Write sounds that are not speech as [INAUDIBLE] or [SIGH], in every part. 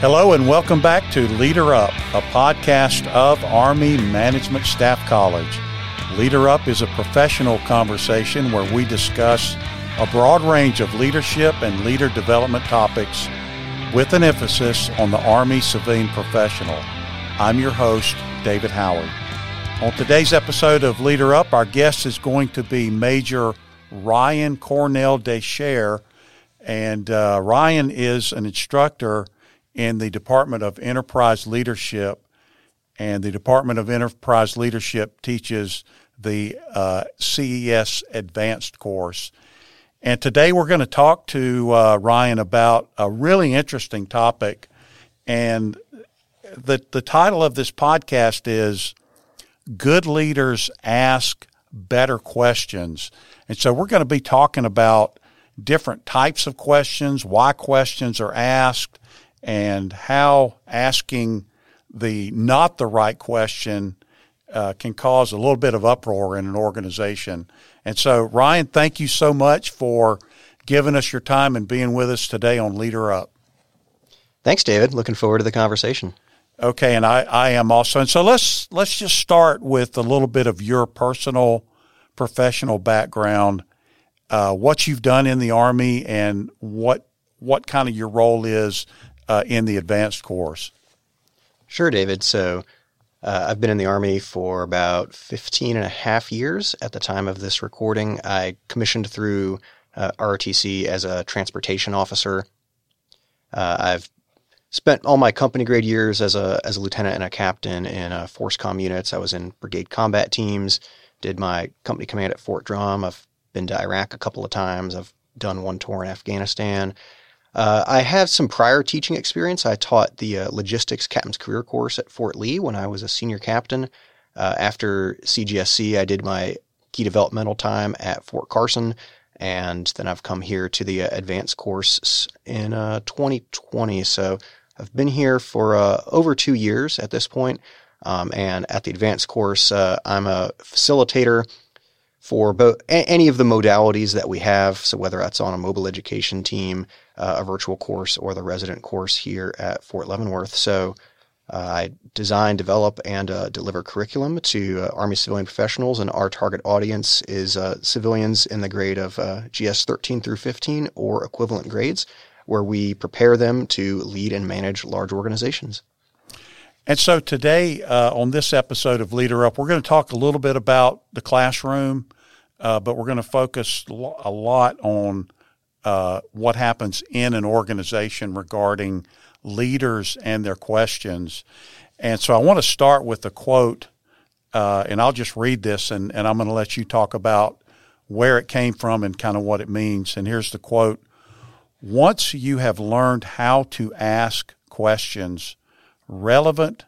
Hello and welcome back to Leader Up, a podcast of Army Management Staff College. Leader Up is a professional conversation where we discuss a broad range of leadership and leader development topics with an emphasis on the Army civilian professional. I'm your host, David Howey. On today's episode of Leader Up, our guest is going to be Major Ryan Cornell Desher, and uh, Ryan is an instructor in the Department of Enterprise Leadership. And the Department of Enterprise Leadership teaches the uh, CES Advanced course. And today we're going to talk to uh, Ryan about a really interesting topic. And the, the title of this podcast is Good Leaders Ask Better Questions. And so we're going to be talking about different types of questions, why questions are asked, and how asking the not the right question uh, can cause a little bit of uproar in an organization. And so, Ryan, thank you so much for giving us your time and being with us today on Leader Up. Thanks, David. Looking forward to the conversation. Okay, and I, I am also. And so let's let's just start with a little bit of your personal professional background, uh, what you've done in the Army, and what what kind of your role is uh, in the advanced course? Sure, David. So uh, I've been in the Army for about 15 and a half years at the time of this recording. I commissioned through uh, ROTC as a transportation officer. Uh, I've spent all my company grade years as a as a lieutenant and a captain in uh, FORSCOM units. I was in brigade combat teams. Did my company command at Fort Drum. I've been to Iraq a couple of times. I've done one tour in Afghanistan. Uh, I have some prior teaching experience. I taught the uh, logistics captain's career course at Fort Lee when I was a senior captain. Uh, after CGSC, I did my key developmental time at Fort Carson, and then I've come here to the uh, advanced course in 2020. Uh, so I've been here for uh, over two years at this point. Um, and at the advanced course, I'm a facilitator for both any of the modalities that we have. So whether that's on a mobile education team, uh, a virtual course, or the resident course here at Fort Leavenworth. So uh, I design, develop, and uh, deliver curriculum to uh, Army civilian professionals, and our target audience is uh, civilians in the grade of uh, GS 13 through 15 or equivalent grades, where we prepare them to lead and manage large organizations. And so today, uh, on this episode of Leader Up, we're going to talk a little bit about the classroom, uh, but we're going to focus a lot on uh, what happens in an organization regarding leaders and their questions. And so I want to start with a quote, uh, and I'll just read this, and, and I'm going to let you talk about where it came from and kind of what it means. And here's the quote Once you have learned how to ask questions, relevant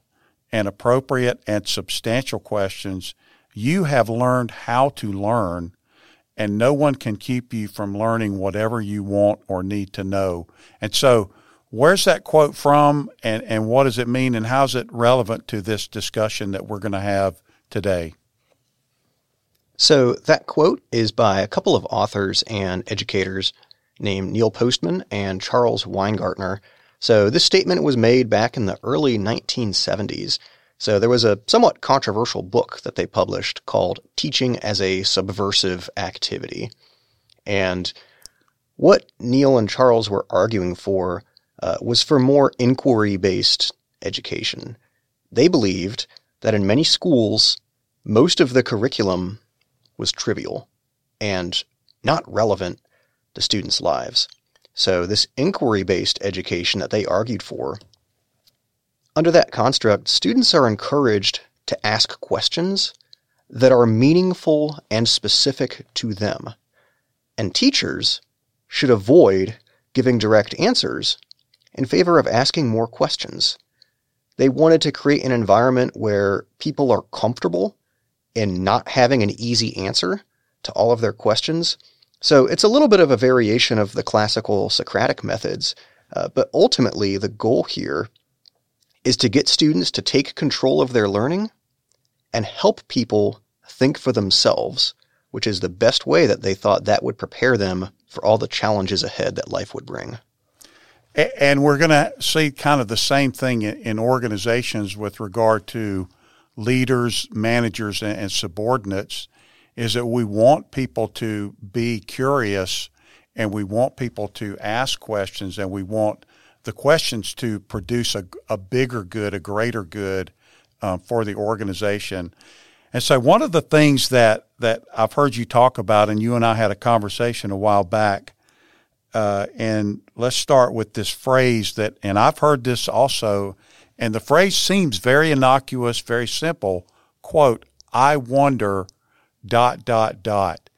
and appropriate and substantial questions, you have learned how to learn, and no one can keep you from learning whatever you want or need to know. And so, where's that quote from, and, and what does it mean, and how's it relevant to this discussion that we're going to have today? So, that quote is by a couple of authors and educators named Neil Postman and Charles Weingartner. So this statement was made back in the early 1970s. So there was a somewhat controversial book that they published called Teaching as a Subversive Activity. And what Neil and Charles were arguing for uh, was for more inquiry based education. They believed that in many schools, most of the curriculum was trivial and not relevant to students' lives. So, this inquiry based education that they argued for, under that construct, students are encouraged to ask questions that are meaningful and specific to them. And teachers should avoid giving direct answers in favor of asking more questions. They wanted to create an environment where people are comfortable in not having an easy answer to all of their questions so it's a little bit of a variation of the classical Socratic methods, uh, but ultimately the goal here is to get students to take control of their learning and help people think for themselves, which is the best way that they thought that would prepare them for all the challenges ahead that life would bring. And we're going to see kind of the same thing in organizations with regard to leaders, managers, and subordinates is that we want people to be curious and we want people to ask questions and we want the questions to produce a, a bigger good, a greater good um, for the organization. And so, one of the things that, that I've heard you talk about, and you and I had a conversation a while back, uh, and let's start with this phrase that, and I've heard this also, and the phrase seems very innocuous, very simple. Quote, I wonder, dot, dot, dot.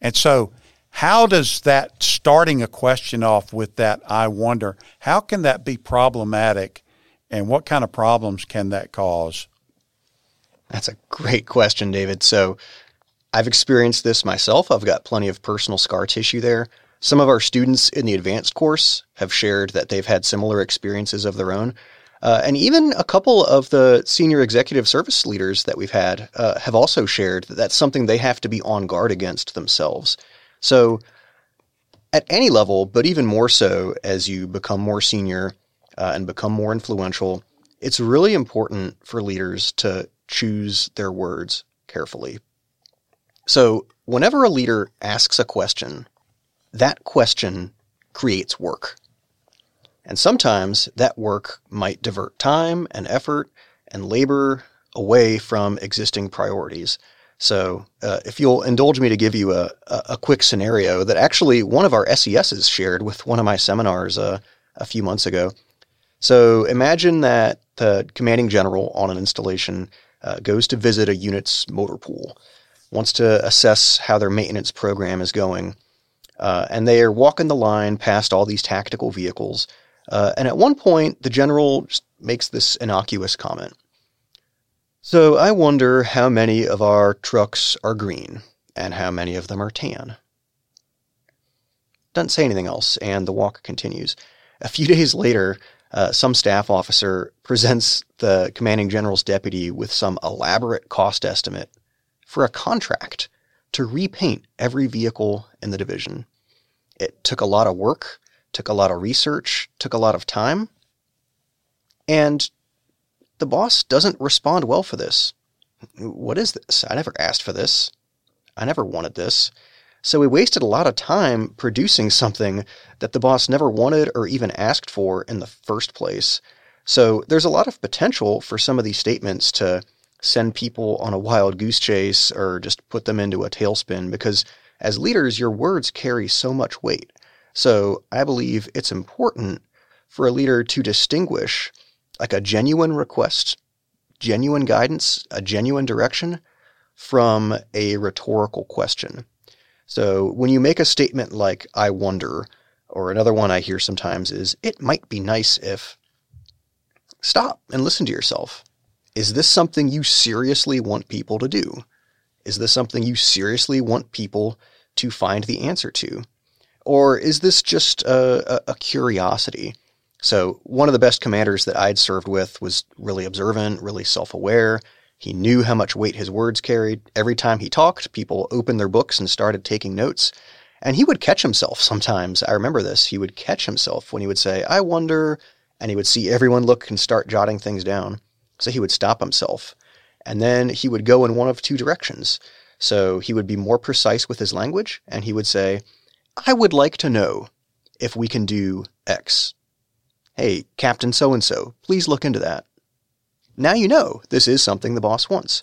And so, how does that starting a question off with that I wonder, how can that be problematic and what kind of problems can that cause? That's a great question, David. So I've experienced this myself. I've got plenty of personal scar tissue there. Some of our students in the advanced course have shared that they've had similar experiences of their own. Uh, and even a couple of the senior executive service leaders that we've had uh, have also shared that that's something they have to be on guard against themselves. So, at any level, but even more so as you become more senior uh, and become more influential, it's really important for leaders to choose their words carefully. So, whenever a leader asks a question, that question creates work. And sometimes that work might divert time and effort and labor away from existing priorities. So, uh, if you'll indulge me to give you a, a, quick scenario that actually one of our SESs shared with one of my seminars uh, a few months ago. So, imagine that the commanding general on an installation uh, goes to visit a unit's motor pool, wants to assess how their maintenance program is going. Uh, and they are walking the line past all these tactical vehicles. Uh, and at one point, the general makes this innocuous comment. So I wonder how many of our trucks are green and how many of them are tan. Doesn't say anything else, and the walk continues. A few [LAUGHS] days later, uh, some staff officer [LAUGHS] presents the commanding general's deputy with some elaborate cost estimate for a contract to repaint every vehicle in the division. It took a lot of work, took a lot of research, took a lot of time, and the boss doesn't respond well for this. What is this? I never asked for this. I never wanted this. So we wasted a lot of time producing something that the boss never wanted or even asked for in the first place. So there's a lot of potential for some of these statements to send people on a wild goose chase or just put them into a tailspin because as leaders, your words carry so much weight. So I believe it's important for a leader to distinguish like a genuine request, genuine guidance, a genuine direction from a rhetorical question. So when you make a statement like, I wonder, or another one I hear sometimes is, it might be nice if, stop and listen to yourself. Is this something you seriously want people to do? Is this something you seriously want people to find the answer to? Or is this just a, a, a curiosity? So, one of the best commanders that I'd served with was really observant, really self aware, he knew how much weight his words carried. Every time he talked, people opened their books and started taking notes. And he would catch himself sometimes. I remember this. He would catch himself when he would say, I wonder, and he would see everyone look and start jotting things down. So he would stop himself. And then he would go in one of two directions. So he would be more precise with his language, and he would say, I would like to know if we can do X. Hey, Captain so and so, please look into that. Now you know this is something the boss wants.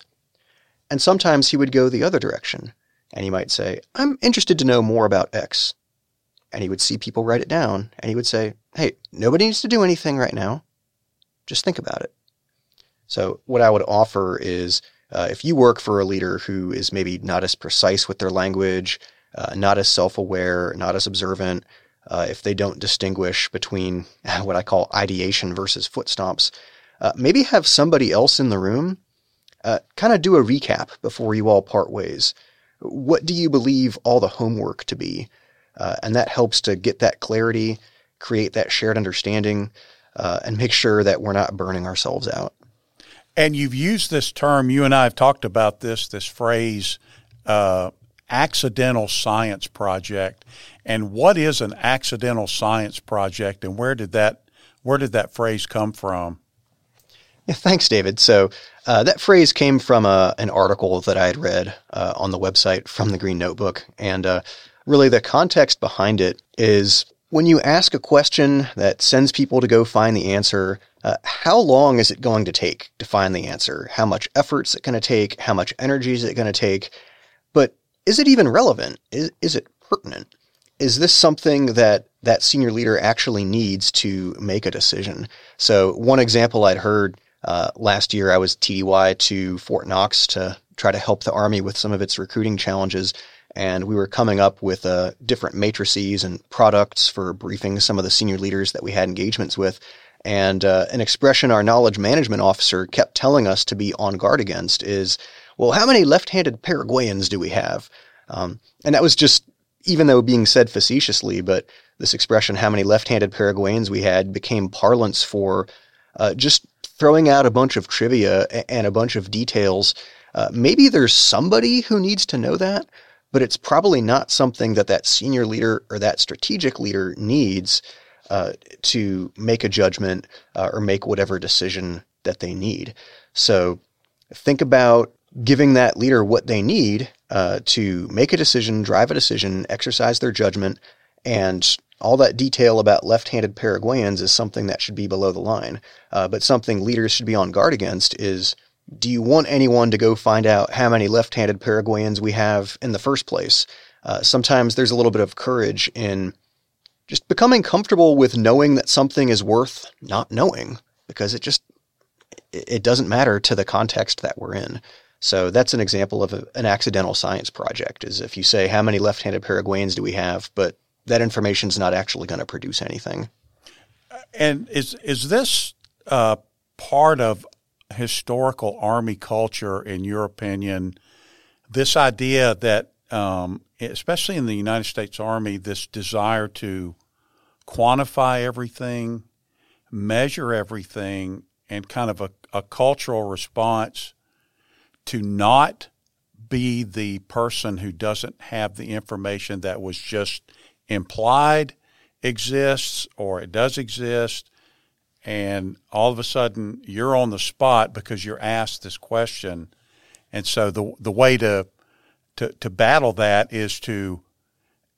And sometimes he would go the other direction, and he might say, I'm interested to know more about X. And he would see people write it down, and he would say, Hey, nobody needs to do anything right now. Just think about it. So, what I would offer is uh, if you work for a leader who is maybe not as precise with their language, uh, not as self aware, not as observant, uh, if they don't distinguish between [LAUGHS] what I call ideation versus foot stomps, uh, maybe have somebody else in the room uh, kind of do a recap before you all part ways. What do you believe all the homework to be? Uh, and that helps to get that clarity, create that shared understanding, uh, and make sure that we're not burning ourselves out. And you've used this term, you and I have talked about this, this phrase, uh, accidental science project. And what is an accidental science project, and where did that where did that phrase come from? Yeah, thanks, David. So uh, that phrase came from a, uh, an article that I had read uh, on the website from the Green Notebook, and uh, really the context behind it is when you ask a question that sends people to go find the answer. Uh, how long is it going to take to find the answer? How much effort is it going to take? How much energy is it going to take? But is it even relevant? Is, is it pertinent? Is this something that that senior leader actually needs to make a decision? So, one example I'd heard uh, last year, I was TDY to Fort Knox to try to help the Army with some of its recruiting challenges. And we were coming up with uh, different matrices and products for briefing some of the senior leaders that we had engagements with. And uh, an expression our knowledge management officer kept telling us to be on guard against is well, how many left handed Paraguayans do we have? Um, and that was just, even though being said facetiously, but this expression, how many left handed Paraguayans we had, became parlance for uh, just throwing out a bunch of trivia and a bunch of details. Uh, maybe there's somebody who needs to know that, but it's probably not something that that senior leader or that strategic leader needs uh, to make a judgment uh, or make whatever decision that they need. So think about giving that leader what they need uh, to make a decision, drive a decision, exercise their judgment, and all that detail about left-handed Paraguayans is something that should be below the line. Uh, but something leaders should be on guard against is: Do you want anyone to go find out how many left-handed Paraguayans we have in the first place? Uh, sometimes there's a little bit of courage in just becoming comfortable with knowing that something is worth not knowing because it just it doesn't matter to the context that we're in. So that's an example of a, an accidental science project. Is if you say how many left-handed Paraguayans do we have, but that information is not actually going to produce anything. And is is this uh, part of historical army culture, in your opinion? This idea that, um, especially in the United States Army, this desire to quantify everything, measure everything, and kind of a, a cultural response to not be the person who doesn't have the information that was just implied exists or it does exist and all of a sudden you're on the spot because you're asked this question and so the the way to to, to battle that is to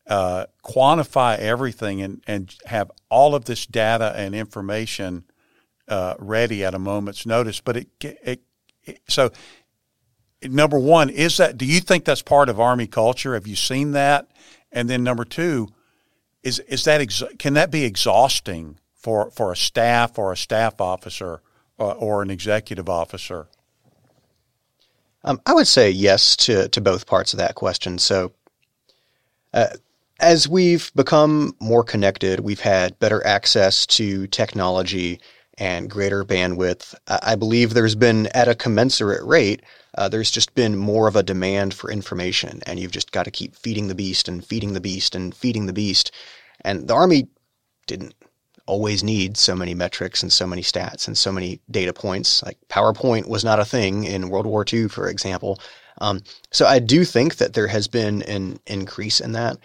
uh, quantify everything and, and have all of this data and information uh, ready at a moment's notice. But it, it, it so number one, is that, do you think that's part of Army culture? Have you seen that? And then number two, is, is that, ex- can that be exhausting for, for a staff or a staff officer or, uh, or an executive officer? Um, I would say yes to, to both parts of that question. So, uh, as we've become more connected, we've had better access to technology and greater bandwidth. I believe there's been at a commensurate rate uh, there's just been more of a demand for information, and you've just got to keep feeding the beast and feeding the beast and feeding the beast. And the Army didn't always need so many metrics and so many stats and so many data points. Like PowerPoint was not a thing in World War II, for example. Um, so I do think that there has been an increase in that,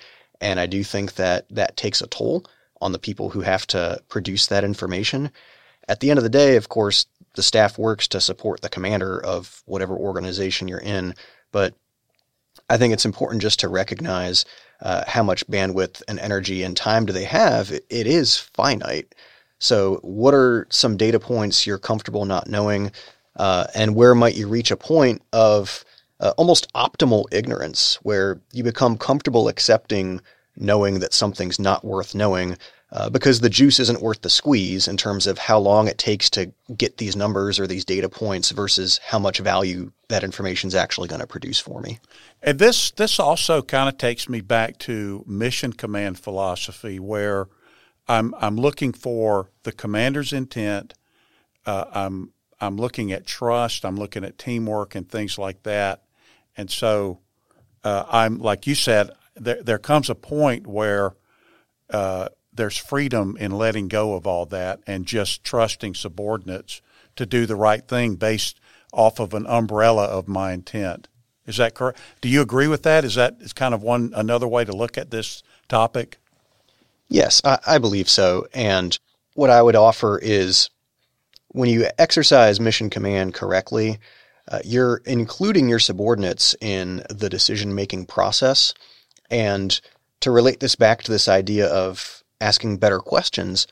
and I do think that that takes a toll on the people who have to produce that information. At the end of the day, of course, the staff works to support the commander of whatever organization you're in. But I think it's important just to recognize uh, how much bandwidth and energy and time do they have. It, it is finite. So, what are some data points you're comfortable not knowing? Uh, and where might you reach a point of uh, almost optimal ignorance where you become comfortable accepting knowing that something's not worth knowing uh, because the juice isn't worth the squeeze in terms of how long it takes to get these numbers or these data points versus how much value that information is actually going to produce for me. And this this also kind of takes me back to mission command philosophy, where I'm I'm looking for the commander's intent. Uh, I'm I'm looking at trust. I'm looking at teamwork and things like that. And so uh, I'm like you said, there there comes a point where uh, there's freedom in letting go of all that and just trusting subordinates to do the right thing based off of an umbrella of my intent. Is that correct? Do you agree with that? Is that is kind of one another way to look at this topic? Yes, I, I believe so. And what I would offer is when you exercise mission command correctly, uh, you're including your subordinates in the decision making process. And to relate this back to this idea of asking better questions,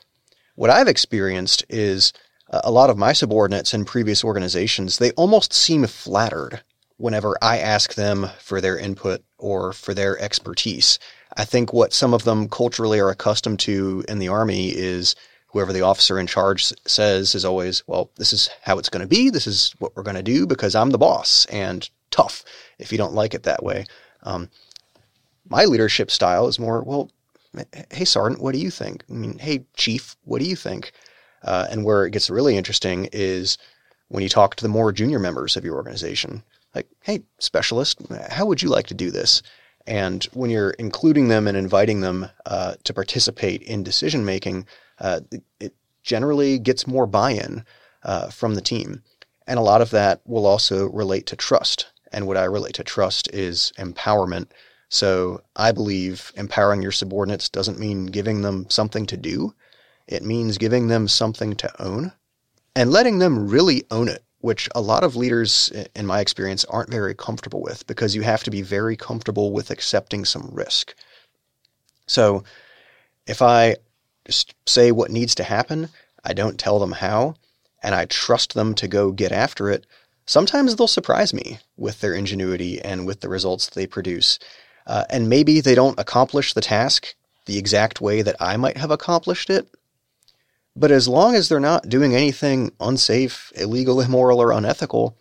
what I've experienced is a lot of my subordinates in previous organizations, they almost seem flattered whenever I ask them for their input or for their expertise. I think what some of them culturally are accustomed to in the Army is whoever the officer in charge says is always, well, this is how it's going to be. This is what we're going to do because I'm the boss and tough if you don't like it that way. Um, my leadership style is more, well, hey, Sergeant, what do you think? I mean, hey, Chief, what do you think? Uh, and where it gets really interesting is when you talk to the more junior members of your organization. Like, hey, specialist, how would you like to do this? And when you're including them and inviting them uh, to participate in decision making, uh, it generally gets more buy-in uh, from the team. And a lot of that will also relate to trust. And what I relate to trust is empowerment. So I believe empowering your subordinates doesn't mean giving them something to do. It means giving them something to own and letting them really own it, which a lot of leaders, in my experience, aren't very comfortable with because you have to be very comfortable with accepting some risk. So if I just say what needs to happen. I don't tell them how, and I trust them to go get after it. Sometimes they'll surprise me with their ingenuity and with the results they produce. Uh, and maybe they don't accomplish the task the exact way that I might have accomplished it. But as long as they're not doing anything unsafe, illegal, [LAUGHS] immoral, or unethical,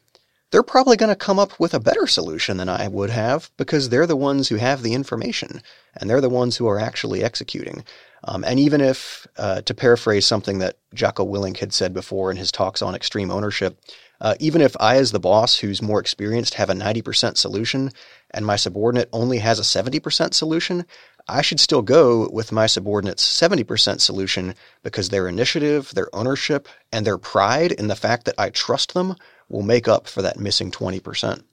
they're probably going to come up with a better solution than I would have because they're the ones who have the information and they're the ones who are actually executing. Um, and even if, uh, to paraphrase something that Jocko Willink had said before in his talks on extreme ownership, uh, even if I, as the boss who's more experienced, have a 90% solution and my subordinate only has a 70% solution, I should still go with my subordinate's 70% solution because their initiative, their ownership, and their pride in the fact that I trust them will make up for that missing 20%.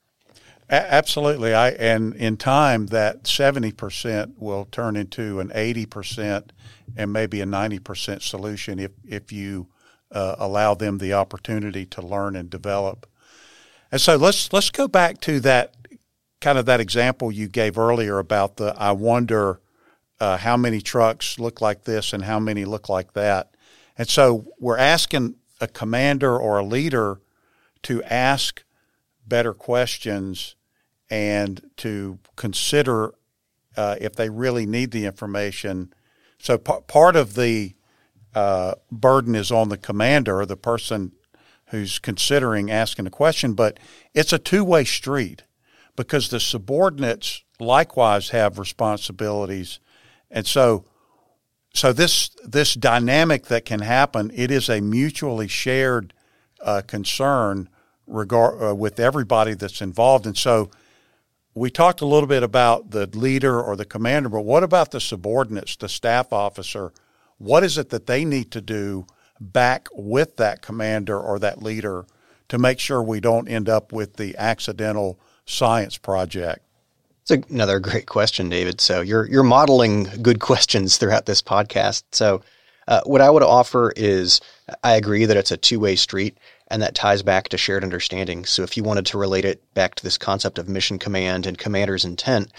Absolutely. I and in time that 70% will turn into an 80% and maybe a 90% solution if if you uh, allow them the opportunity to learn and develop. And so let's let's go back to that kind of that example you gave earlier about the I wonder uh, how many trucks look like this and how many look like that. And so we're asking a commander or a leader to ask better questions and to consider uh, if they really need the information. So p- part of the uh, burden is on the commander or the person who's considering asking a question, but it's a two way street because the subordinates likewise have responsibilities. And so so this this dynamic that can happen, it is a mutually shared uh, concern regard uh, with everybody that's involved. And so we talked a little bit about the leader or the commander, but what about the subordinates, the staff officer? What is it that they need to do back with that commander or that leader to make sure we don't end up with the accidental science project? It's another great question, David. So you're you're modeling good [LAUGHS] questions throughout this podcast. So uh, what I would offer is I agree that it's a two way street. And that ties back to shared understanding. So if you wanted to relate it back to this concept of mission command and commander's intent,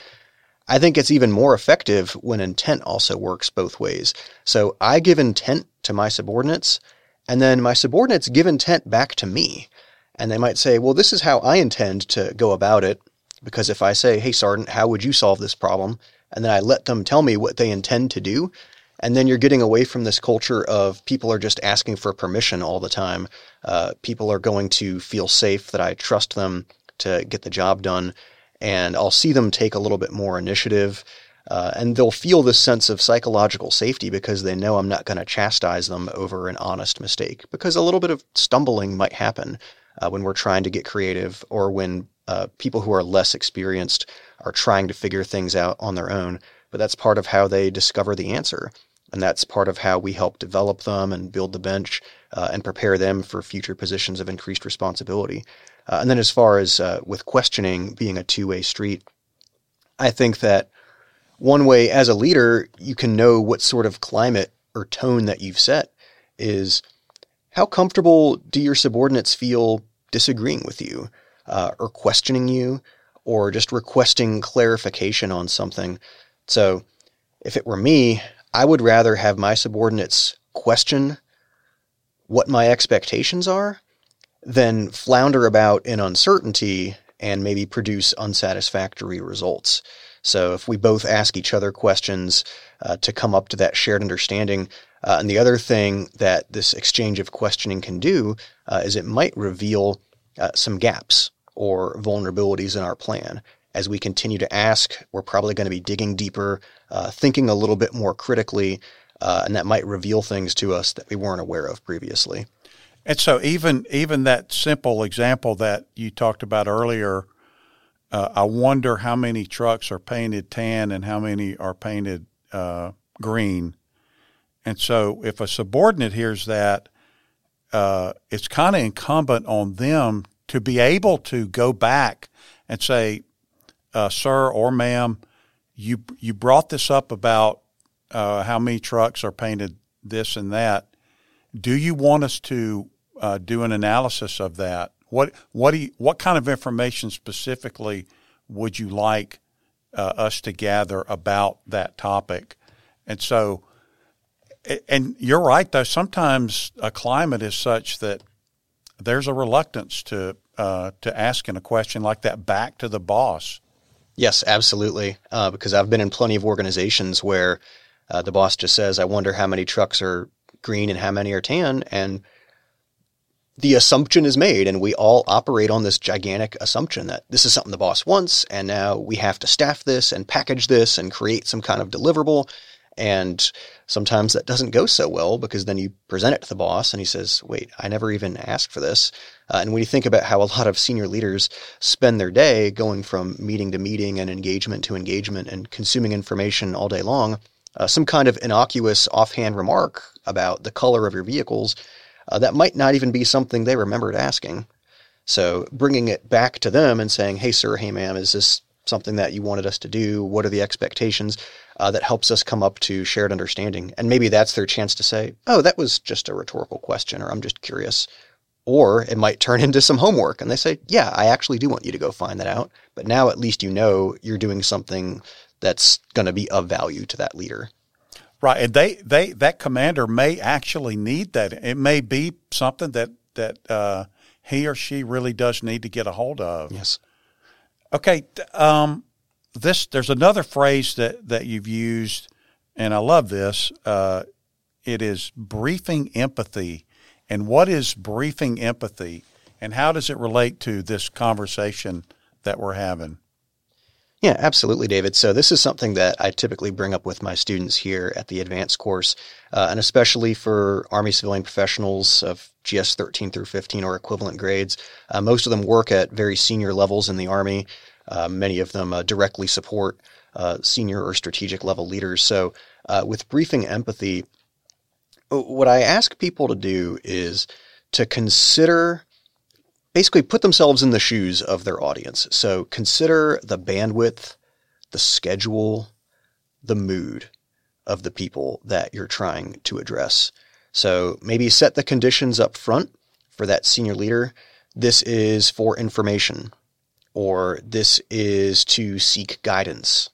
I think it's even more effective when intent also works both ways. So I give intent to my subordinates, and then my subordinates give intent back to me. And they might say, well, this is how I intend to go about it. Because if I say, hey, Sergeant, how would you solve this problem? And then I let them tell me what they intend to do, and then you're getting away from this culture of people are just asking for permission all the time. Uh, people are going to feel safe that I trust them to get the job done. And I'll see them take a little bit more initiative. Uh, and they'll feel this sense of psychological safety because they know I'm not going to chastise them over an honest mistake. Because a little bit of stumbling might happen uh, when we're trying to get creative or when uh, people who are less experienced are trying to figure things out on their own. But that's part of how they discover the answer And that's part of how we help develop them and build the bench uh, and prepare them for future positions of increased responsibility. Uh, and then, as far as uh, with questioning being a two way street, I think that one way as a leader, you can know what sort of climate or tone that you've set is how comfortable do your subordinates feel disagreeing with you uh, or questioning you or just requesting clarification on something. So if it were me, I would rather have my subordinates question what my expectations are than flounder about in uncertainty and maybe produce unsatisfactory results. So if we both ask each other questions uh, to come up to that shared understanding, uh, and the other thing that this exchange of questioning can do uh, is it might reveal uh, some gaps or vulnerabilities in our plan. As we continue to ask, we're probably going to be digging deeper, uh, thinking a little bit more critically, uh, and that might reveal things to us that we weren't aware of previously. And so, even even that simple example that you talked about earlier, uh, I wonder how many trucks are painted tan and how many are painted green. And so, if a subordinate hears that, uh, it's kind of incumbent on them to be able to go back and say, uh, "Sir or ma'am, you you brought this up about uh, how many trucks are painted this and that. Do you want us to uh, do an analysis of that? What what do you, what kind of information specifically would you like uh, us to gather about that topic?" And so and you're right though. Sometimes a climate is such that there's a reluctance to uh, to asking a question like that back to the boss. Yes, absolutely. Uh, because I've been in plenty of organizations where uh, the boss just says, "I wonder how many trucks are green and how many are tan," and the assumption is made, and we all operate on this gigantic assumption that this is something the boss wants, and now we have to staff this and package this and create some kind of deliverable. And sometimes that doesn't go so well because then you present it to the boss and he says, wait, I never even asked for this. Uh, and when you think about how a lot of senior leaders spend their day going from meeting to meeting and engagement to engagement and consuming information all day long, uh, some kind of innocuous offhand remark about the color of your vehicles, uh, that might not even be something they remembered asking. So bringing it back to them and saying, hey, sir, hey, ma'am, is this something that you wanted us to do? What are the expectations? Uh, that helps us come up to shared understanding. And maybe that's their chance to say, oh, that was just a rhetorical question, or I'm just curious. Or it might [LAUGHS] turn into some homework and they say, yeah, I actually do want you to go find that out. But now at least you know you're doing something that's going to be of value to that leader. Right. And they, they, that commander may actually need that. It may be something that, that, uh, he or she really does need to get a hold of. Yes. Okay, um, this there's another phrase that that you've used, and I love this. Uh, it is briefing empathy, and what is briefing empathy, and how does it relate to this conversation that we're having? Yeah, absolutely, David. So this is something that I typically bring up with my students here at the advanced course, uh, and especially for Army civilian professionals of GS 13 through 15 or equivalent grades. Uh, most of them work at very senior levels in the Army. Uh, many of them uh, directly support uh, senior or strategic level leaders. So, uh, with briefing empathy, what I ask people to do is to consider basically put themselves in the shoes of their audience. So consider the bandwidth, the schedule, the mood of the people that you're trying to address. So maybe set the conditions up front for that senior leader. This is for information, or this is to seek guidance,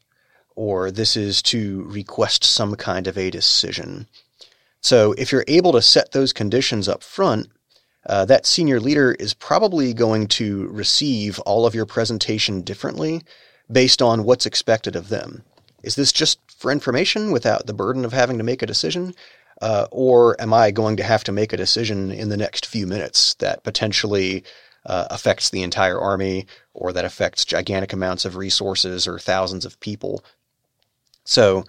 or this is to request some kind of a decision. So if you're able to set those conditions up front, uh, that senior leader is probably going to receive all of your presentation differently based on what's expected of them. Is this just for information without the burden of having to make a decision? Uh, or am I going to have to make a decision in the next few minutes that potentially uh, affects the entire army or that affects gigantic amounts of resources or thousands of people? So,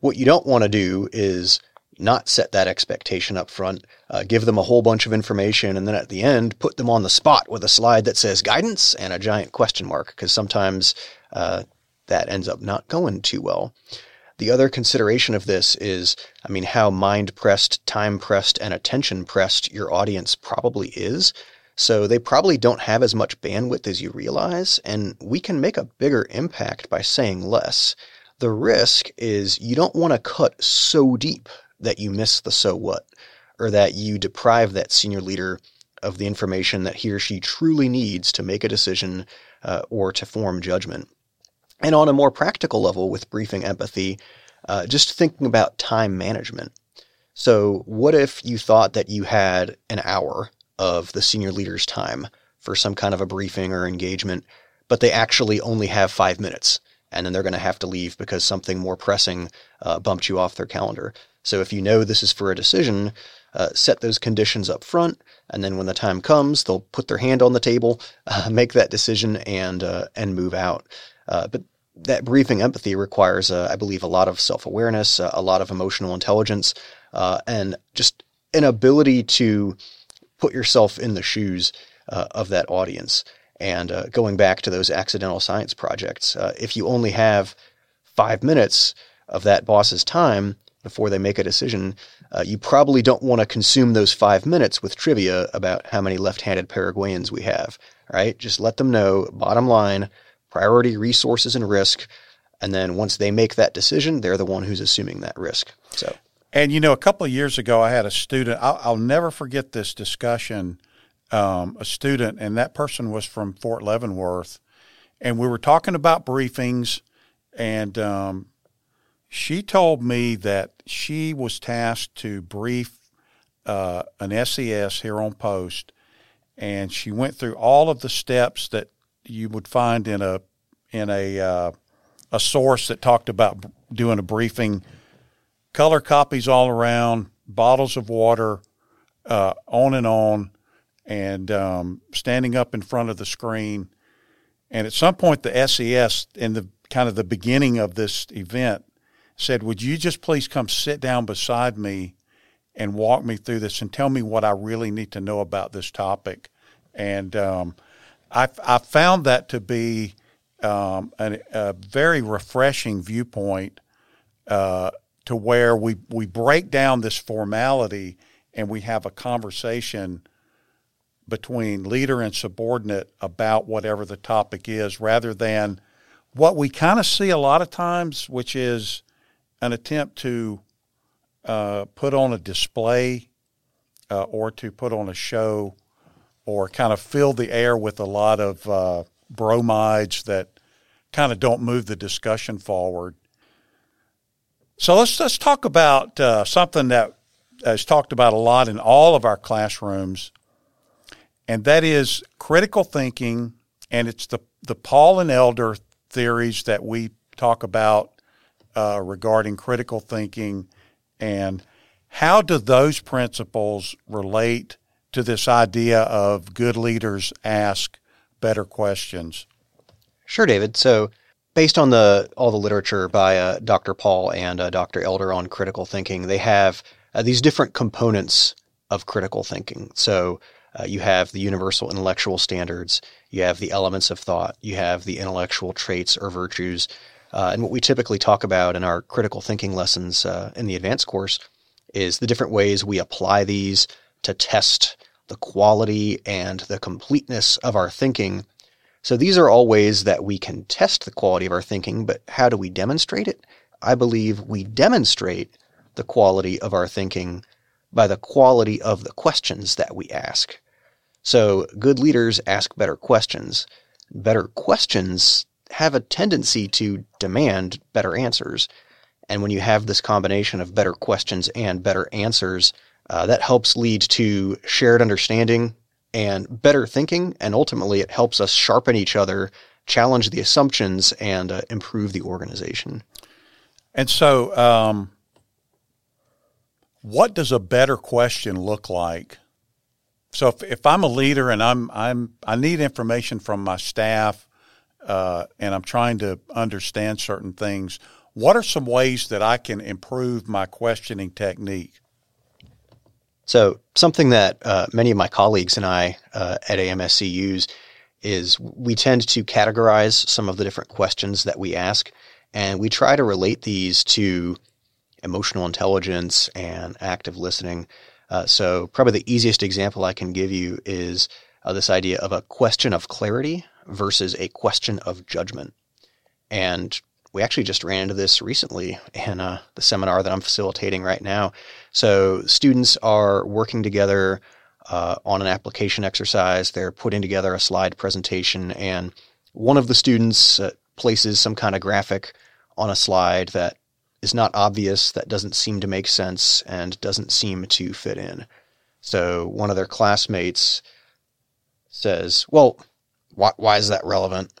what you don't want to do is not set that expectation up front, uh, give them a whole bunch of information, and then at the end, put them on the spot with a slide that says guidance and a giant question mark, because sometimes uh, that ends up not going too well. The other consideration of this is, I mean, how mind pressed, time pressed, and attention pressed your audience probably is. So they probably don't have as much bandwidth as you realize, and we can make a bigger impact by saying less. The risk is you don't want to cut so deep that you miss the so what, or that you deprive that senior leader of the information that he or she truly needs to make a decision uh, or to form judgment. And on a more practical level with briefing empathy, uh, just thinking about time management. So, what if you thought that you had an hour of the senior leader's time for some kind of a briefing or engagement, but they actually only have five minutes, and then they're going to have to leave because something more pressing uh, bumped you off their calendar? So, if you know this is for a decision, uh, set those conditions up front, and then when the time comes, they'll put their hand on the table, [LAUGHS] uh, make that decision, and uh, and move out. Uh, but that briefing empathy requires, uh, I believe, a lot of self awareness, a lot of emotional intelligence, uh, and just an ability to put yourself in the shoes of that audience. And going back to those accidental science projects, if you only have five minutes of that boss's time before they make a decision, you probably don't want to consume those five minutes with trivia about how many left handed Paraguayans we have, right? Just let them know, bottom line, priority, resources, and risk. And then once they make that decision, they're the one who's assuming that risk. So, and you know, a couple of years ago, I had a student. I'll, I'll never forget this discussion. Um, a student, and that person was from Fort Leavenworth, and we were talking about briefings, and um, she told me that she was tasked to brief uh, an SES here on post, and she went through all of the steps that you would find in a in a uh, a source that talked about doing a briefing, color copies all around, bottles of water, uh, on and on, and um, standing up in front of the screen. And at some point, the SES in the kind of the beginning of this event said, "Would you just please come sit down beside me and walk me through this and tell me what I really need to know about this topic?" And um, I, I found that to be um, a, a, very refreshing viewpoint uh, to where we, we break down this formality and we have a conversation between leader and subordinate about whatever the topic is rather than what we kind of see a lot of times, which is an attempt to uh, put on a display uh, or to put on a show or kind of fill the air with a lot of uh, bromides that kind of don't move the discussion forward. So let's let's talk about uh, something that is talked about a lot in all of our classrooms, and that is critical thinking. And it's the the Paul and Elder theories that we talk about uh, regarding critical thinking, and how do those principles relate to this idea of good leaders ask better questions? Sure, David. So, based on the all the literature by uh, Dr. Paul and uh, Dr. Elder on critical thinking, they have uh, these different components of critical thinking. So, uh, you have the universal intellectual standards, you have the elements of thought, you have the intellectual traits or virtues. Uh, and what we typically talk about in our critical thinking lessons uh, in the advanced course is the different ways we apply these to test the quality and the completeness of our thinking. So these are all ways that we can test the quality of our thinking, but how do we demonstrate it? I believe we demonstrate the quality of our thinking by the quality of the questions that we ask. So good leaders ask better questions. Better questions have a tendency to demand better answers. And when you have this combination of better questions and better answers, uh, that helps lead to shared understanding and better thinking, and ultimately it helps us sharpen each other, challenge the assumptions, and uh, improve the organization. And so, um, what does a better question look like? So, if, if I'm a leader and I'm I'm I need information from my staff, uh, and I'm trying to understand certain things, what are some ways that I can improve my questioning technique? So, something that uh, many of my colleagues and I uh, at AMSC use is we tend to categorize some of the different questions that we ask. And we try to relate these to emotional intelligence and active listening. Uh, so, probably the easiest example I can give you is uh, this idea of a question of clarity versus a question of judgment. And we actually just ran into this recently in uh, the seminar that I'm facilitating right now. So, students are working together uh, on an application exercise. They're putting together a slide presentation, and one of the students uh, places some kind of graphic on a slide that is not obvious, that doesn't seem to make sense, and doesn't seem to fit in. So one of their classmates says, Well, why, why is that relevant?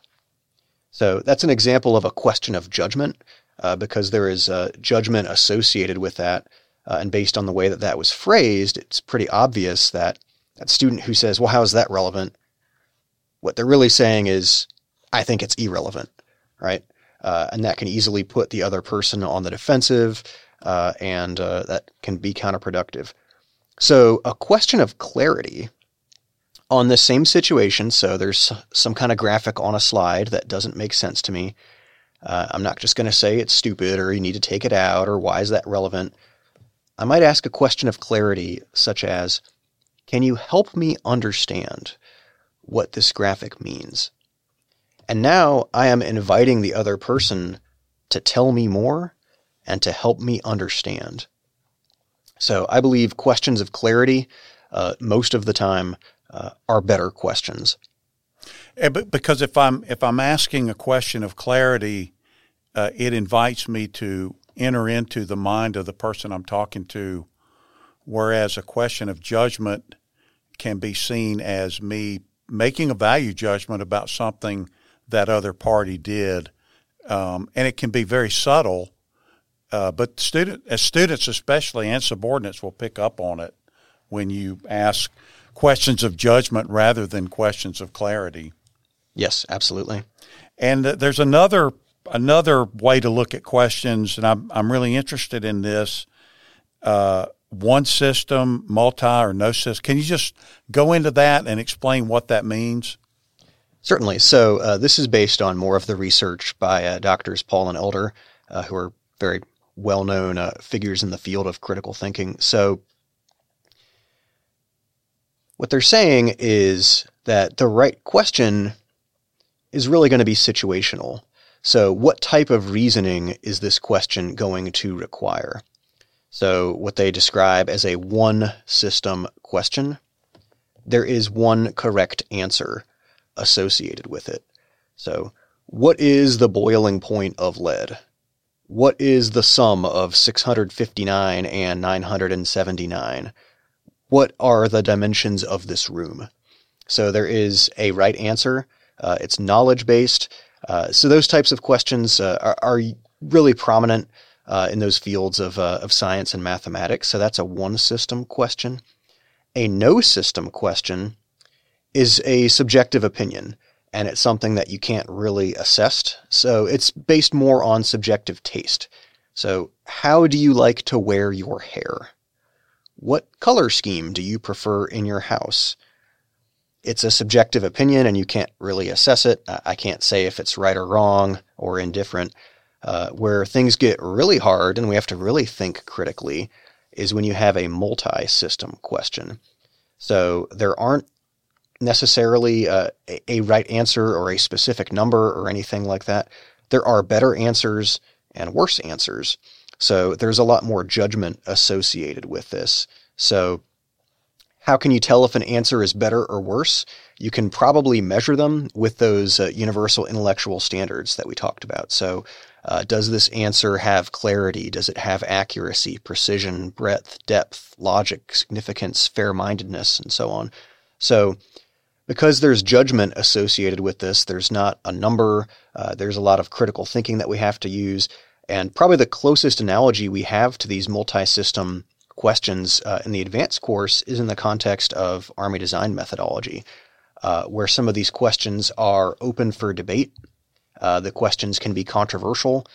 So that's an example of a question of judgment uh, because there is a judgment associated with that. Uh, and based on the way that that was phrased, it's pretty obvious that that student who says, Well, how is that relevant? What they're really saying is, I think it's irrelevant, right? Uh, and that can easily put the other person on the defensive, uh, and uh, that can be counterproductive. So, a question of clarity on the same situation. So, there's some kind of graphic on a slide that doesn't make sense to me. Uh, I'm not just going to say it's stupid or you need to take it out or why is that relevant. I might ask a question of clarity, such as Can you help me understand what this graphic means? And now I am inviting the other person to tell me more and to help me understand. So I believe questions of clarity, uh, most of the time, uh, are better questions. But because if I'm if I'm asking a question of clarity, uh, it invites me to enter into the mind of the person I'm talking to, whereas a question of judgment can be seen as me making a value judgment about something that other party did, um, and it can be very subtle. Uh, but student, as students especially and subordinates will pick up on it when you ask questions of judgment rather than questions of clarity. Yes, absolutely. And uh, there's another another way to look at questions, and I'm I'm really interested in this. Uh, one system, multi or no system. Can you just go into that and explain what that means? Certainly. So uh, this is based on more of the research by uh, doctors Paul and Elder, uh, who are very well-known uh, figures in the field of critical thinking. So what they're saying is that the right question is really going to be situational. So what type of reasoning is this question going to require? So what they describe as a one system question, there is one correct answer associated with it. So, what is the boiling point of lead? What is the sum of 659 and 979? What are the dimensions of this room? So, there is a right answer. Uh, it's knowledge based. Uh, so, those types of questions uh, are, are, really prominent uh, in those fields of, uh, of science and mathematics. So, that's a one system question. A no system question is a subjective opinion and it's something that you can't really assess. So it's based more on subjective taste. So, how do you like to wear your hair? What color scheme do you prefer in your house? It's a subjective opinion and you can't really assess it. I can't say if it's right or wrong or indifferent. Uh, where things get really hard and we have to really think critically is when you have a multi system question. So, there aren't necessarily uh, a, a right answer or a specific number or anything like that. There are better answers and worse answers. So there's a lot more judgment associated with this. So, how can you tell if an answer is better or worse? You can probably measure them with those uh, universal intellectual standards that we talked about. So, uh, does this answer have clarity? Does it have accuracy, precision, breadth, depth, logic, significance, fair mindedness, and so on? So, because there's judgment associated with this, there's not a number, uh, there's a lot of critical thinking that we have to use. And probably the closest analogy we have to these multi system questions uh, in the advanced course is in the context of Army design methodology, uh, where some of these questions are open for debate. Uh, the questions can be controversial.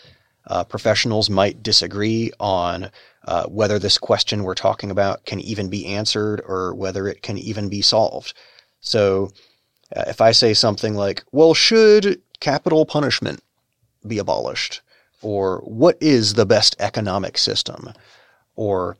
Uh, professionals might disagree on uh, whether this question we're talking about can even be answered or whether it can even be solved. So uh, if I say something like, well, should capital punishment be abolished? Or what is the best economic system, or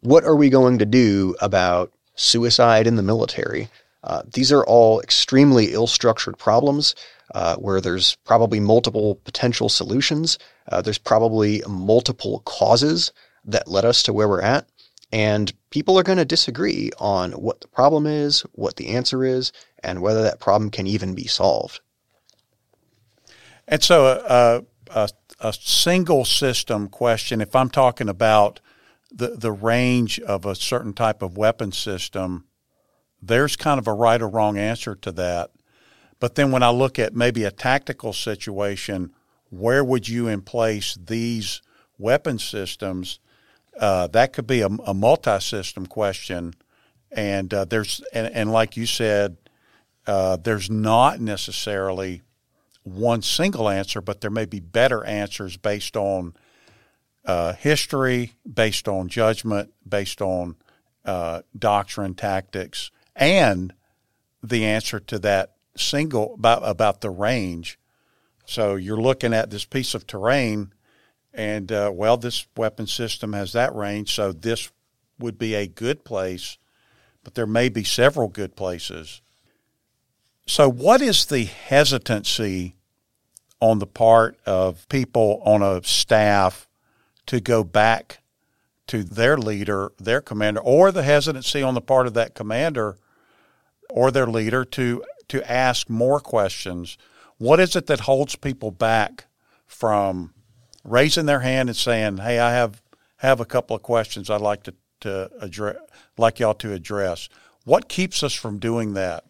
what are we going to do about suicide in the military? Uh, these are all extremely ill structured problems uh, where there's probably multiple potential solutions. Uh, there's probably multiple causes that led us to where we're at. And people are going to disagree on what the problem is, what the answer is, and whether that problem can even be solved. And so, uh, a, a single system question, if I'm talking about the, the range of a certain type of weapon system, there's kind of a right or wrong answer to that. But then when I look at maybe a tactical situation, where would you in place these weapon systems? Uh, that could be a, a multi-system question, and uh, there's and, and, like you said, uh, there's not necessarily one single answer, but there may be better answers based on uh, history, based on judgment, based on uh, doctrine, tactics, and the answer to that single about about the range. So you're looking at this piece of terrain, and uh, well, this weapon system has that range, so this would be a good place, but there may be several good places. So, what is the hesitancy on the part of people on a staff to go back to their leader, their commander, or the hesitancy on the part of that commander or their leader to to ask more questions? What is it that holds people back from raising their hand and saying, "Hey, I have have a couple of questions I'd like to to address, like y'all to address." What keeps us from doing that?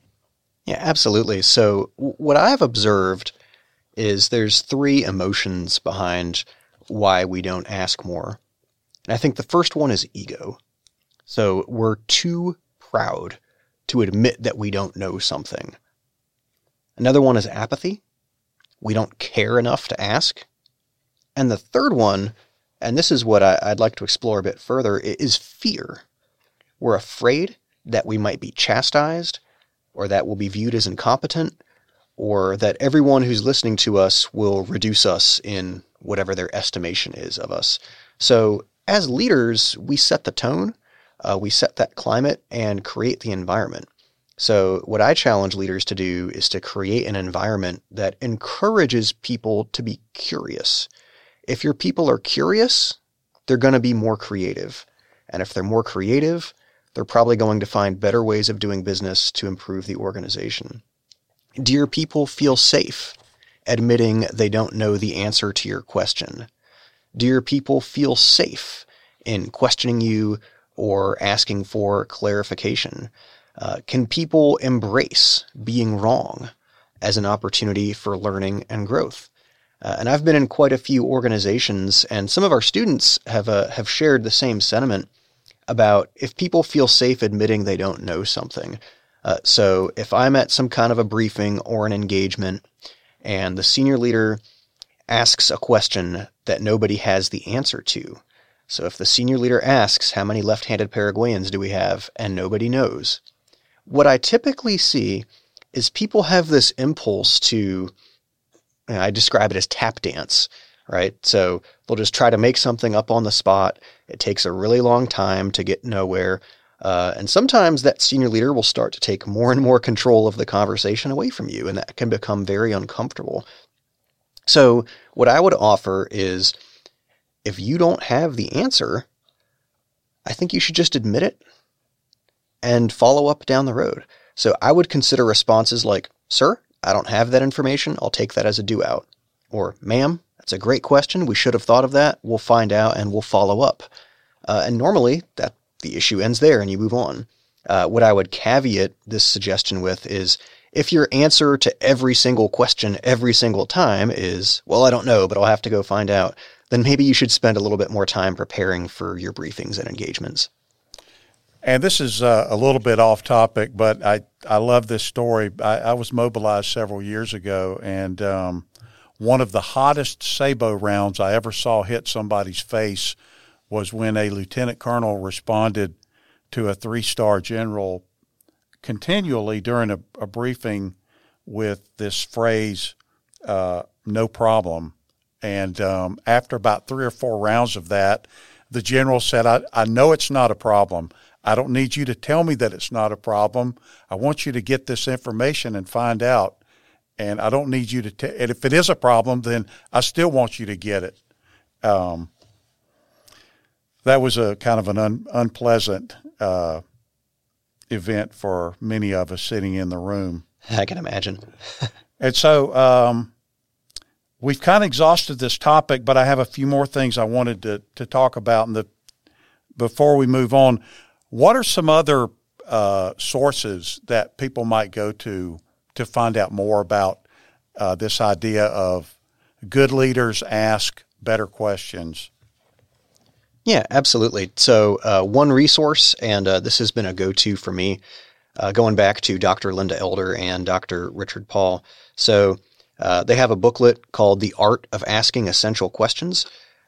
Yeah, absolutely. So, what I've observed is there's three emotions behind why we don't ask more. And I think the first one is ego. So we're too proud to admit that we don't know something. Another one is apathy. We don't care enough to ask. And the third one, and this is what I, would like to explore a bit further, is fear. We're afraid that we might be chastised, or that we'll be viewed as incompetent, or that everyone who's listening to us will reduce us in whatever their estimation is of us. So, as leaders, we set the tone, uh, we set that climate, and create the environment. So, what I challenge leaders to do is to create an environment that encourages people to be curious. If your people are curious, they're going to be more creative. And if they're more creative, they're probably going to find better ways of doing business to improve the organization. Do your people feel safe? admitting they don't know the answer to your question? Do your people feel safe in questioning you or asking for clarification? Uh, can people embrace being wrong as an opportunity for learning and growth? Uh, and I've been in quite a few organizations, and some of our students have uh, have shared the same sentiment about if people feel safe admitting they don't know something. Uh, so if I'm at some kind of a briefing or an engagement and the senior leader asks a question that nobody has the answer to. So if the senior leader asks, How many left handed Paraguayans do we have? and nobody knows, what I typically see is people have this impulse to, I describe it as tap dance, right? So they'll just try to make something up on the spot. It takes a really long time to get nowhere. Uh, and sometimes that senior leader will start to take more and more control of the conversation away from you, and that can become very uncomfortable. So, what I would offer is if you don't have the answer, I think you should just admit it and follow up down the road. So, I would consider responses like, Sir, I don't have that information. I'll take that as a do out. Or, Ma'am, that's a great question. We should have thought of that. We'll find out and we'll follow up. Uh, and normally that the issue ends there and you move on. Uh, what I would caveat this suggestion with is if your answer to every single question every single time is, well, I don't know, but I'll have to go find out, then maybe you should spend a little bit more time preparing for your briefings and engagements. And this is uh, a little bit off topic, but I, I love this story. I, I was mobilized several years ago, and um, one of the hottest sabot rounds I ever saw hit somebody's face – was when a lieutenant colonel responded to a three star general continually during a, a, briefing with this phrase, uh, no problem. And um, after about three or four rounds of that, the general said, I, I know it's not a problem. I don't need you to tell me that it's not a problem. I want you to get this information and find out. And I don't need you to tell. And if it is a problem, then I still want you to get it. Um, that was a kind of an un, unpleasant uh, event for many of us sitting in the room. [LAUGHS] I can imagine. [LAUGHS] and so um, we've kind of exhausted this topic, but I have a few more things I wanted to, to talk about. And the before we move on, what are some other uh, sources that people might go to to find out more about uh, this idea of good leaders ask better questions? Yeah, absolutely. So, uh, one resource, and uh, this has been a go to for me, uh, going back to Dr. Linda Elder and Dr. Richard Paul. So, uh, they have a booklet called The Art of Asking Essential Questions.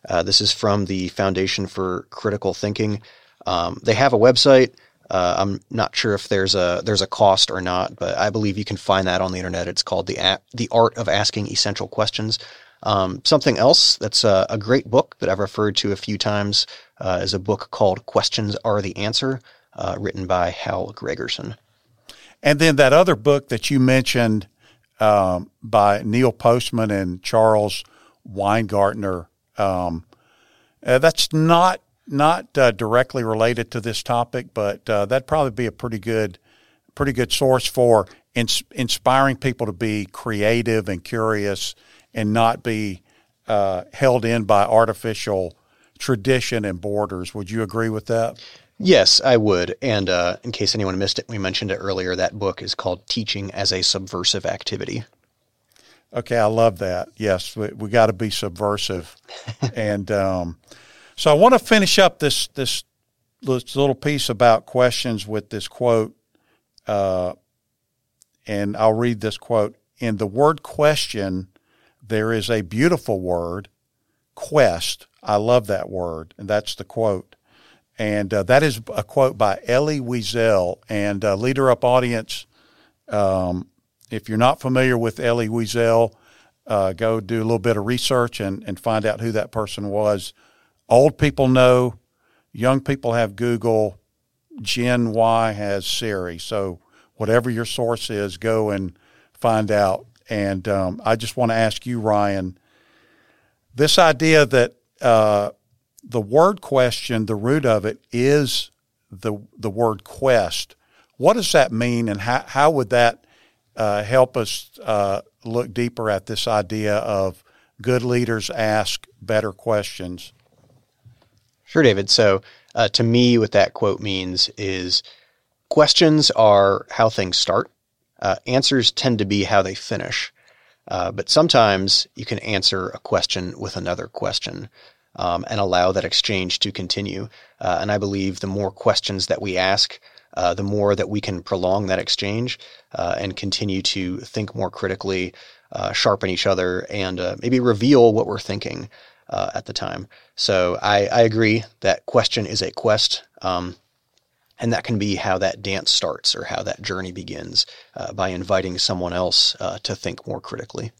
Uh, this is from the Foundation for Critical Thinking. Um, they have a website. Uh, I'm not sure if there's a there's a cost or not, but I believe you can find that on the internet. It's called the the Art of Asking Essential Questions. Um, something else that's a, a, great book that I've referred to a few times uh, is a book called Questions Are the Answer, uh, written by Hal Gregersen. And then that other book that you mentioned um, by Neil Postman and Charles Weingartner, um, uh, that's not not uh, directly related to this topic, but uh, that'd probably be a pretty good pretty good source for ins- inspiring people to be creative and curious and not be uh, held in by artificial tradition and borders. Would you agree with that? Yes, I would. And uh, in case anyone missed it, we mentioned it earlier. That book is called Teaching as a Subversive Activity. Okay, I love that. Yes, we, we got to be subversive. [LAUGHS] and um, so I want to finish up this, this, little piece about questions with this quote. Uh, and I'll read this quote. In the word question, there is a beautiful word, quest. I love that word, and that's the quote. And uh, that is a quote by Elie Wiesel. And uh, Leader Up audience, um, if you're not familiar with Elie Wiesel, uh, go do a little bit of research and, and find out who that person was. Old people know, young people have Google, Gen Y has Siri. So whatever your source is, go and find out and um, I just want to ask you, Ryan, this idea that uh, the word question, the root of it is the the word quest. What does that mean, and how how would that uh, help us uh, look deeper at this idea of good leaders ask better questions? Sure, David. So, uh, to me, what that quote means is questions are how things start uh, answers tend to be how they finish. Uh, but sometimes you can answer a question with another question um, and allow that exchange to continue. Uh, and I believe the more questions that we ask, uh, the more that we can prolong that exchange uh, and continue to think more critically, uh, sharpen each other, and maybe reveal what we're thinking at the time. So I, I, agree that question is a quest. Um, and that can be how that dance starts or how that journey begins uh, by inviting someone else uh, to think more critically.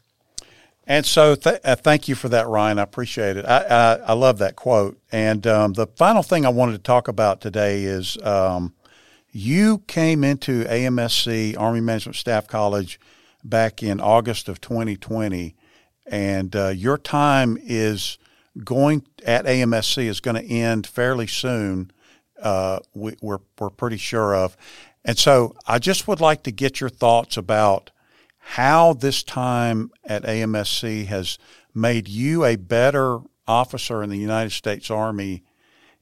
And so, th- uh, thank you for that, Ryan. I appreciate it. I, I, I love that quote. And um, the final thing I wanted to talk about today is um, you came into AMSC, Army Management Staff College, back in August of 2020, and uh, your time is going at AMSC is going to end fairly soon uh, we, we're, we're pretty sure of. And so I just would like to get your thoughts about how this time at AMSC has made you a better officer in the United States Army,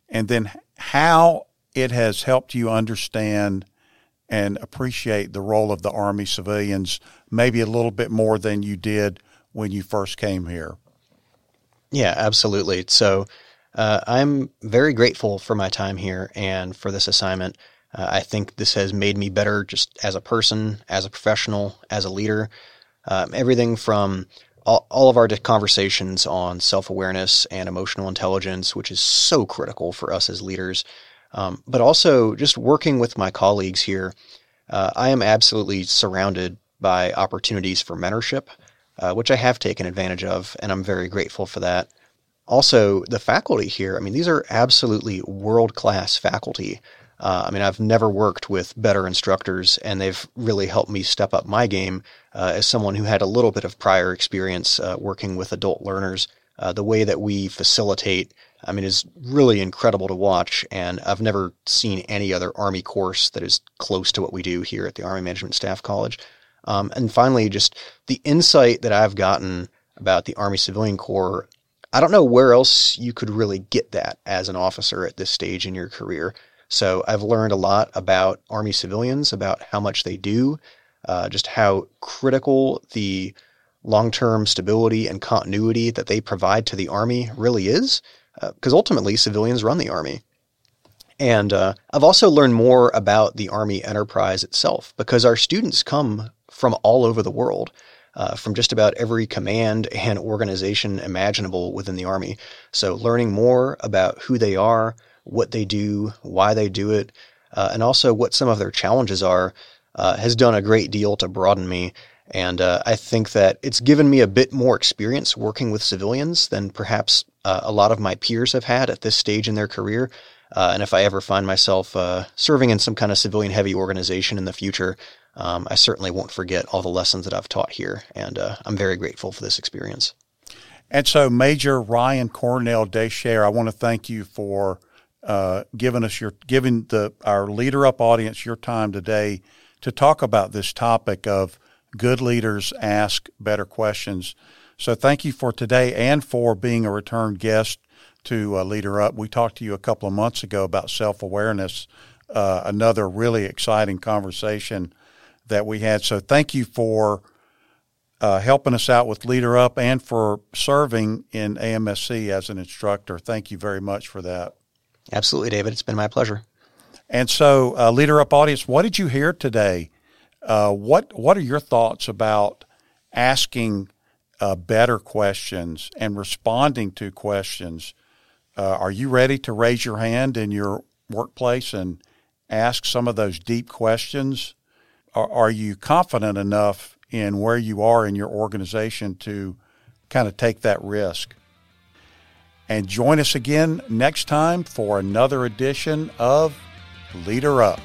and then how it has helped you understand and appreciate the role of the Army civilians maybe a little bit more than you did when you first came here. Yeah, absolutely. So, uh, I'm very grateful for my time here and for this assignment. Uh, I think this has made me better just as a person, as a professional, as a leader. Um, everything from all, all, of our conversations on self awareness and emotional intelligence, which is so critical for us as leaders, um, but also just working with my colleagues here. Uh, I am absolutely surrounded by opportunities for mentorship uh, which I have taken advantage of, and I'm very grateful for that. Also, the faculty here, I mean, these are absolutely world class faculty. Uh, I mean, I've never worked with better instructors, and they've really helped me step up my game uh, as someone who had a little bit of prior experience uh, working with adult learners. Uh, the way that we facilitate, I mean, is really incredible to watch, and I've never seen any other Army course that is close to what we do here at the Army Management Staff College. Um, and finally, just the insight that I've gotten about the Army Civilian Corps. I don't know where else you could really get that as an officer at this stage in your career. So I've learned a lot about Army civilians, about how much they do, uh, just how critical the long term stability and continuity that they provide to the Army really is, because uh, ultimately civilians run the Army. And uh, I've also learned more about the Army enterprise itself because our students come from all over the world. Uh, from just about every command and organization imaginable within the Army. So, learning more about who they are, what they do, why they do it, uh, and also what some of their challenges are, uh, has done a great deal to broaden me. And uh, I think that it's given me a bit more experience working with civilians than perhaps uh, a lot of my peers have had at this stage in their career. Uh, and if I ever find myself uh, serving in some kind of civilian heavy organization in the future, um, I certainly won't forget all the lessons that I've taught here. And I'm very grateful for this experience. And so, Major Ryan Cornell Descher, I want to thank you for uh, giving us your giving the our leader up audience your time today to talk about this topic of good leaders ask better questions. So thank you for today and for being a return guest to uh, Leader Up. We talked to you a couple of months ago about self awareness, uh, another really exciting conversation that we had. So thank you for uh, helping us out with Leader Up and for serving in AMSC as an instructor. Thank you very much for that. Absolutely, David. It's been my pleasure. And so, uh, Leader Up audience, what did you hear today? Uh, what What are your thoughts about asking uh, better questions and responding to questions? Uh, are you ready to raise your hand in your workplace and ask some of those deep questions? Are, are you confident enough in where you are in your organization to kind of take that risk? And join us again next time for another edition of Leader Up.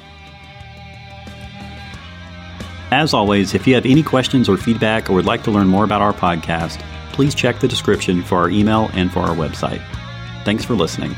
As always, if you have any questions or feedback or would like to learn more about our podcast, please check the description for our email and for our website. Thanks for listening.